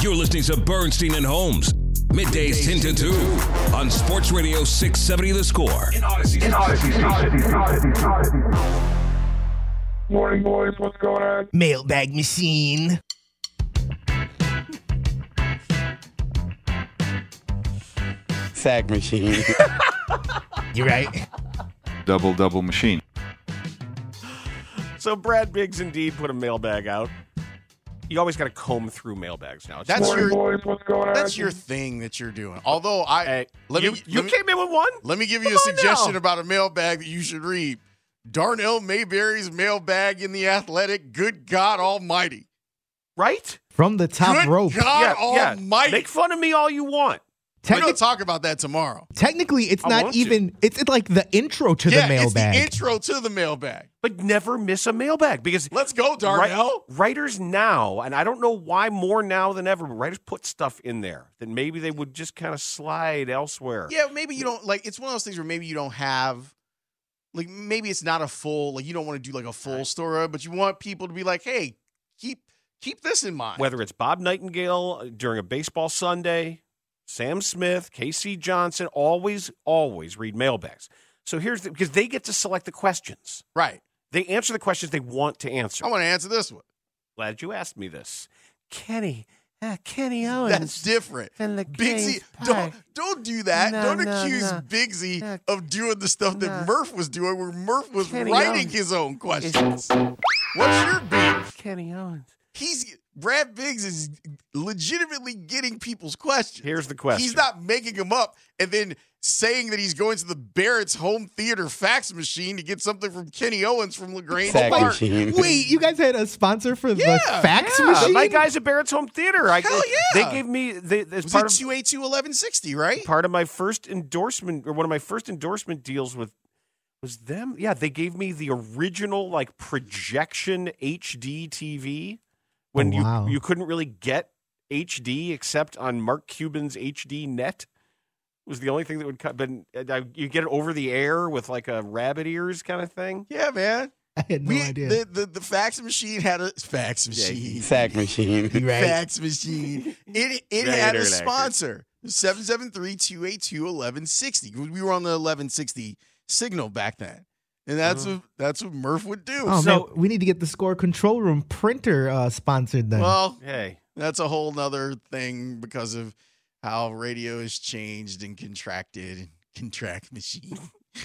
You're listening to Bernstein and Holmes. Middays 10 to 2 on Sports Radio 670 The Score. In Audacy. In Audacy. Morning, boys. What's going on? Mailbag machine. Sack machine. You right? Double double machine. So Brad Biggs indeed put a mailbag out. You always got to comb through mailbags now. It's That's Morning, your boys. What's going on? that's your thing that you're doing. Although I Hey, let you, me you let me, came in with one. let me give you Come a on suggestion now. about a mailbag that you should read. Darnell Mayberry's mailbag in the Athletic. Good God Almighty! right? From the top row. Good rope. God yeah, yeah. Almighty! Make fun of me all you want. We're gonna talk about that tomorrow. technically, it's I not want to. even. It's, it's like the intro to yeah, the mailbag. it's the intro to the mailbag. But never miss a mailbag because Let's go, Darnell. Wri- writers now, and I don't know why more now than ever, but writers put stuff in there that maybe they would just kind of slide elsewhere. Yeah, maybe you don't like. It's one of those things where maybe you don't have, like, maybe it's not a full. Like, you don't want to do like a full story, but you want people to be like, hey, keep keep this in mind. Whether it's Bob Nightingale uh, during a baseball Sunday, Sam Smith, K.C. Johnson, always, always read mailbags. So here's the, because they get to select the questions. right. They answer the questions they want to answer. I want to answer this one. Glad you asked me this. Kenny, uh, Kenny Owens. That's different. and the Bigsy, don't don't do that. No, don't no, accuse no. Bigsy of doing the stuff that Murph was doing, where Murph was Kenny writing Owens. his own questions. What's your beef? Kenny Owens. He's Brad Biggs is legitimately getting people's questions. Here's the question. He's not making them up and then saying that he's going to the Barrett's home theater fax machine to get something from Kenny Owens from Lagrange Sack Park. machine. Wait, you guys had a sponsor for Yeah, the fax Yeah, machine? my guys at Barrett's Home Theater. I, Hell yeah. They gave me they, as Was part it of 282 1160, right? part of my first endorsement or one of my first endorsement deals with was them. Yeah, they gave me the original like projection HD TV when Oh, wow. you you couldn't really get HD except on Mark Cuban's HD net. Was the only thing that would cut, but uh, you get it over the air with like a rabbit ears kind of thing. Yeah, man. I had no we, idea. The, the the fax machine had a fax machine. Fax machine. Right? Fax machine. It it Right, had a sponsor. 773-282-1160. We were on the 1160 signal back then. And that's what that's what Murph would do. Oh So- man, we need to get the score control room printer uh, sponsored then. well, Hey, that's a whole nother thing because of how radio has changed and contracted and contract machine.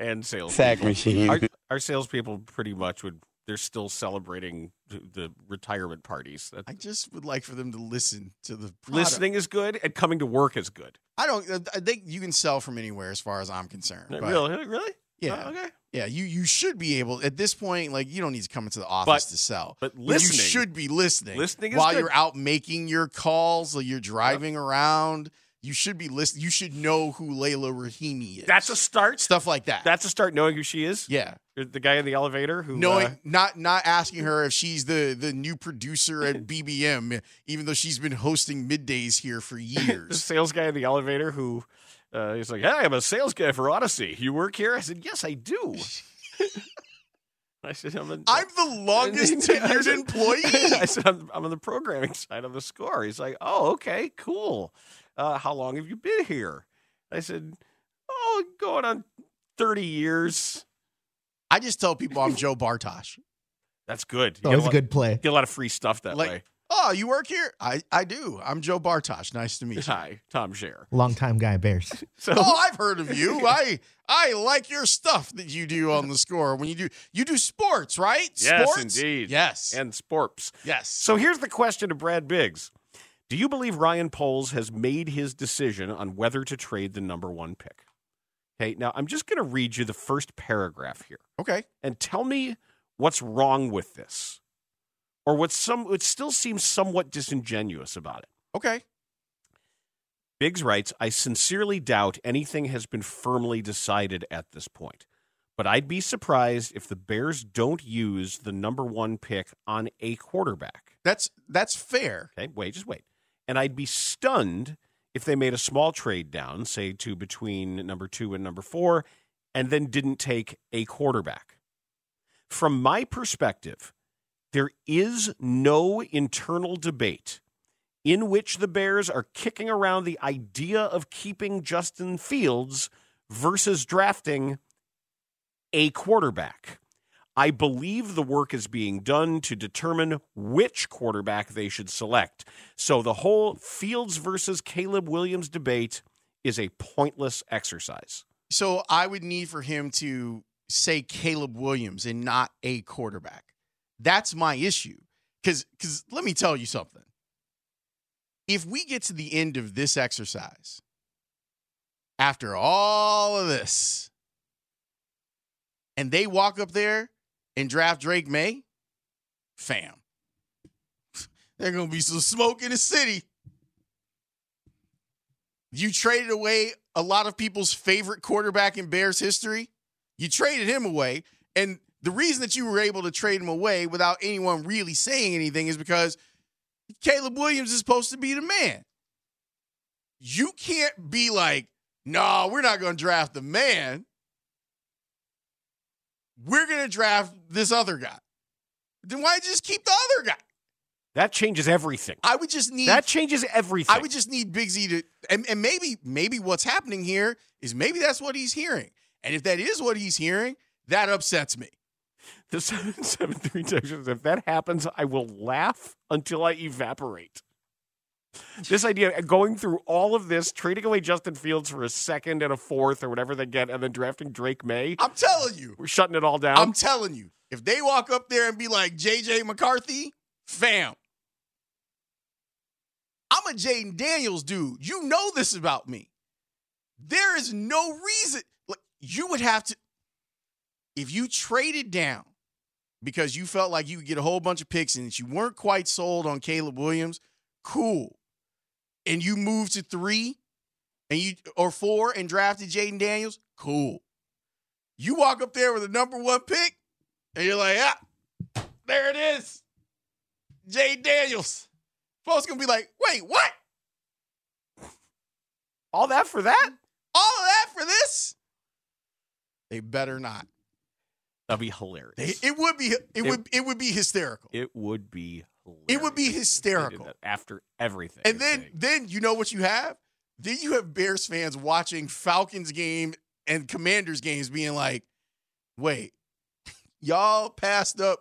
and sales. Sack machine. our, our salespeople pretty much would. They're still celebrating the, the retirement parties. That, I just would like for them to listen to the product. listening is good, and coming to work is good. I don't. I think you can sell from anywhere, as far as I'm concerned. but- Really, really? Yeah. Oh, okay. Yeah. You you should be able at this point. Like you don't need to come into the office But- to sell, but listening, you should be listening. Listening is while good. you're out making your calls, or you're driving around. You should be listening. You should know who Leila Rahimi is. That's a start. stuff like that. That's a start. Knowing who she is. yeah. The guy in the elevator who Knowing uh, not not asking her if she's the the new producer at BBM, even though she's been hosting middays here for years. the sales guy in the elevator who uh, he's like, "Hey, I'm a sales guy for Audacy. You work here?" I said, "Yes, I do." I said, "I'm, a, I'm the longest I said- tenured employee. I said, I'm, I'm on the programming side of the score. He's like, oh, okay, cool. Uh, how long have you been here? I said, oh, going on 30 years. I just tell people I'm Joe Bartosh. That's good. You oh, get, it's a a good play. get a lot of free stuff that Like- way. Oh, you work here? I, I do. I'm Joe Bartosh. Nice to meet you. Hi, Tom Thayer. Longtime guy, Bears. So Oh, I've heard of you. I I like your stuff that you do on the score when you do you do sports, right? yes, sports? indeed. Yes. and sports. yes. So here's the question to Brad Biggs: Do you believe Ryan Poles has made his decision on whether to trade the number one pick? Okay, now I'm just going to read you the first paragraph here. okay. and tell me what's wrong with this or what some it still seems somewhat disingenuous about it Okay. biggs writes i sincerely doubt anything has been firmly decided at this point but i'd be surprised if the bears don't use the number one pick on a quarterback That's that's fair. okay wait just wait and i'd be stunned if they made a small trade down say to between number two and number four and then didn't take a quarterback from my perspective, there is no internal debate in which the Bears are kicking around the idea of keeping Justin Fields versus drafting a quarterback. I believe the work is being done to determine which quarterback they should select. So the whole Fields versus Caleb Williams debate is a pointless exercise. So I would need for him to say Caleb Williams and not a quarterback. That's my issue. Cause cause let me tell you something. If we get to the end of this exercise, after all of this, and they walk up there and draft Drake Maye, fam. There's gonna be some smoke in the city. You traded away a lot of people's favorite quarterback in Bears history. You traded him away. And the reason that you were able to trade him away without anyone really saying anything is because Caleb Williams is supposed to be the man. You can't be like, no, we're not going to draft the man. We're going to draft this other guy. Then why just keep the other guy? That changes everything. I would just need That changes everything. I would just need Bigsy to, and, and maybe maybe what's happening here is maybe that's what he's hearing, and if that is what he's hearing, that upsets me. The 773 Texas, if that happens, I will laugh until I evaporate. This idea of going through all of this, trading away Justin Fields for a second and a fourth or whatever they get, and then drafting Drake Maye, I'm telling you, we're shutting it all down. I'm telling you, if they walk up there and be like JJ McCarthy, fam, I'm a Jayden Daniels dude. You know this about me. There is no reason like you would have to if you traded down because you felt like you could get a whole bunch of picks and you weren't quite sold on Caleb Williams, cool. And you moved to three and you or four and drafted Jayden Daniels, cool. You walk up there with a number one pick, and you're like, ah, there it is. Jayden Daniels. Folks gonna be like, wait, what? all that for that? All of that for this? They better not. That'd be hilarious. They, it would be it, would it would be hysterical. it would be hilarious. It would be if they did hysterical. after everything. And then they- then you know what you have? Then you have Bears fans watching Falcons game and Commanders games being like, wait, y'all passed up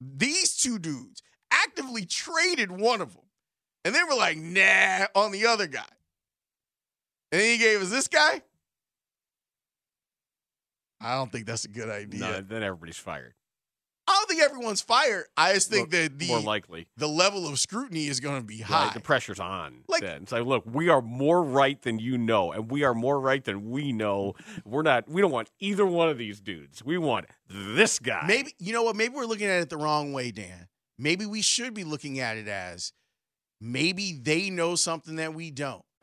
these two dudes, actively traded one of them. And they were like, nah, on the other guy. And then he gave us this guy. I don't think that's a good idea. no, then everybody's fired. I don't think everyone's fired. I just think More- that the more likely. the level of scrutiny is going to be high. Right, the pressure's on. Like- then. It's like, look, we are more right than you know, and we are more right than we know. We're not. We don't want either one of these dudes. We want this guy. Maybe you know what? Maybe we're looking at it the wrong way, Dan. Maybe we should be looking at it as maybe they know something that we don't.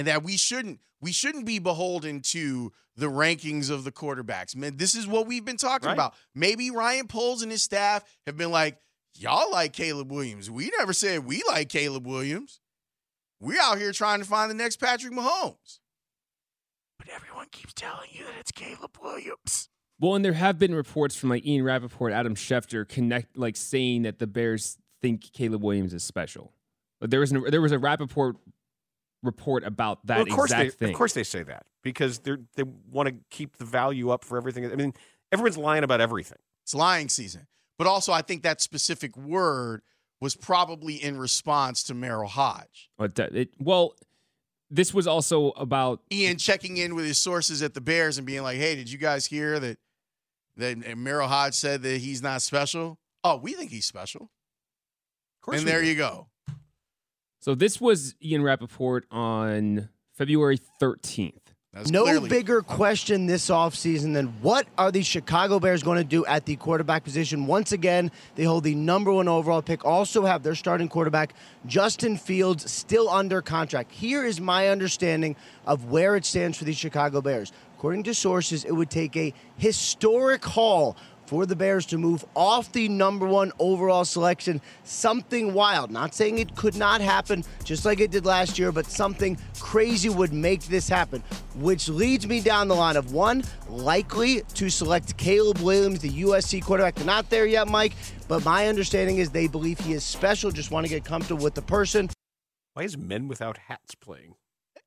and that we shouldn't we shouldn't be beholden to the rankings of the quarterbacks. Man, this is what we've been talking Right. about. Maybe Ryan Poles and his staff have been like, y'all like Caleb Williams. We never said we like Caleb Williams. We're out here trying to find the next Patrick Mahomes. But everyone keeps telling you that it's Caleb Williams. Well, and there have been reports from like Ian Rapoport, Adam Schefter, connect like saying that the Bears think Caleb Williams is special. But there was an, there was a Rapoport report about that Well, of course exact they, thing. Of course they say that because they they want to keep the value up for everything. I mean, everyone's lying about everything. It's lying season. But also, I think that specific word was probably in response to Merril Hoge. But that- it, well, this was also about Ian checking in with his sources at the Bears and being like, "Hey, did you guys hear that that Merril Hoge said that he's not special? Oh, we think he's special." course and there do. you go. So. This was Ian Rapoport on February thirteenth. That's no clearly- bigger question this offseason than what are the Chicago Bears going to do at the quarterback position? Once again, they hold the number one overall pick, also have their starting quarterback, Justin Fields, still under contract. Here is my understanding of where it stands for the Chicago Bears. According to sources, it would take a historic haul for the Bears to move off the number one overall selection. Something wild. Not saying it could not happen, just like it did last year, but something crazy would make this happen. Which leads me down the line of one, likely to select Caleb Williams, the USC quarterback. They're not there yet, Mike, but my understanding is they believe he is special, just want to get comfortable with the person. Why is Men Without Hats playing?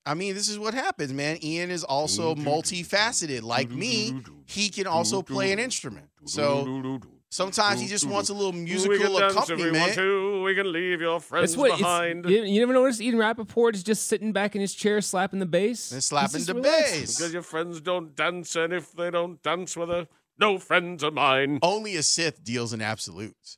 I mean, this is what happens, man. Ian is also multifaceted. Like me, he can also play an instrument. So sometimes he just wants a little musical accompaniment. to. We can leave your friends what it's, you, you never noticed Ian Rapoport is just sitting back in his chair slapping the bass And slapping the relaxing. bass. Because your friends don't dance, and if they don't dance with her, no friends of mine. Only a Sith deals in absolutes.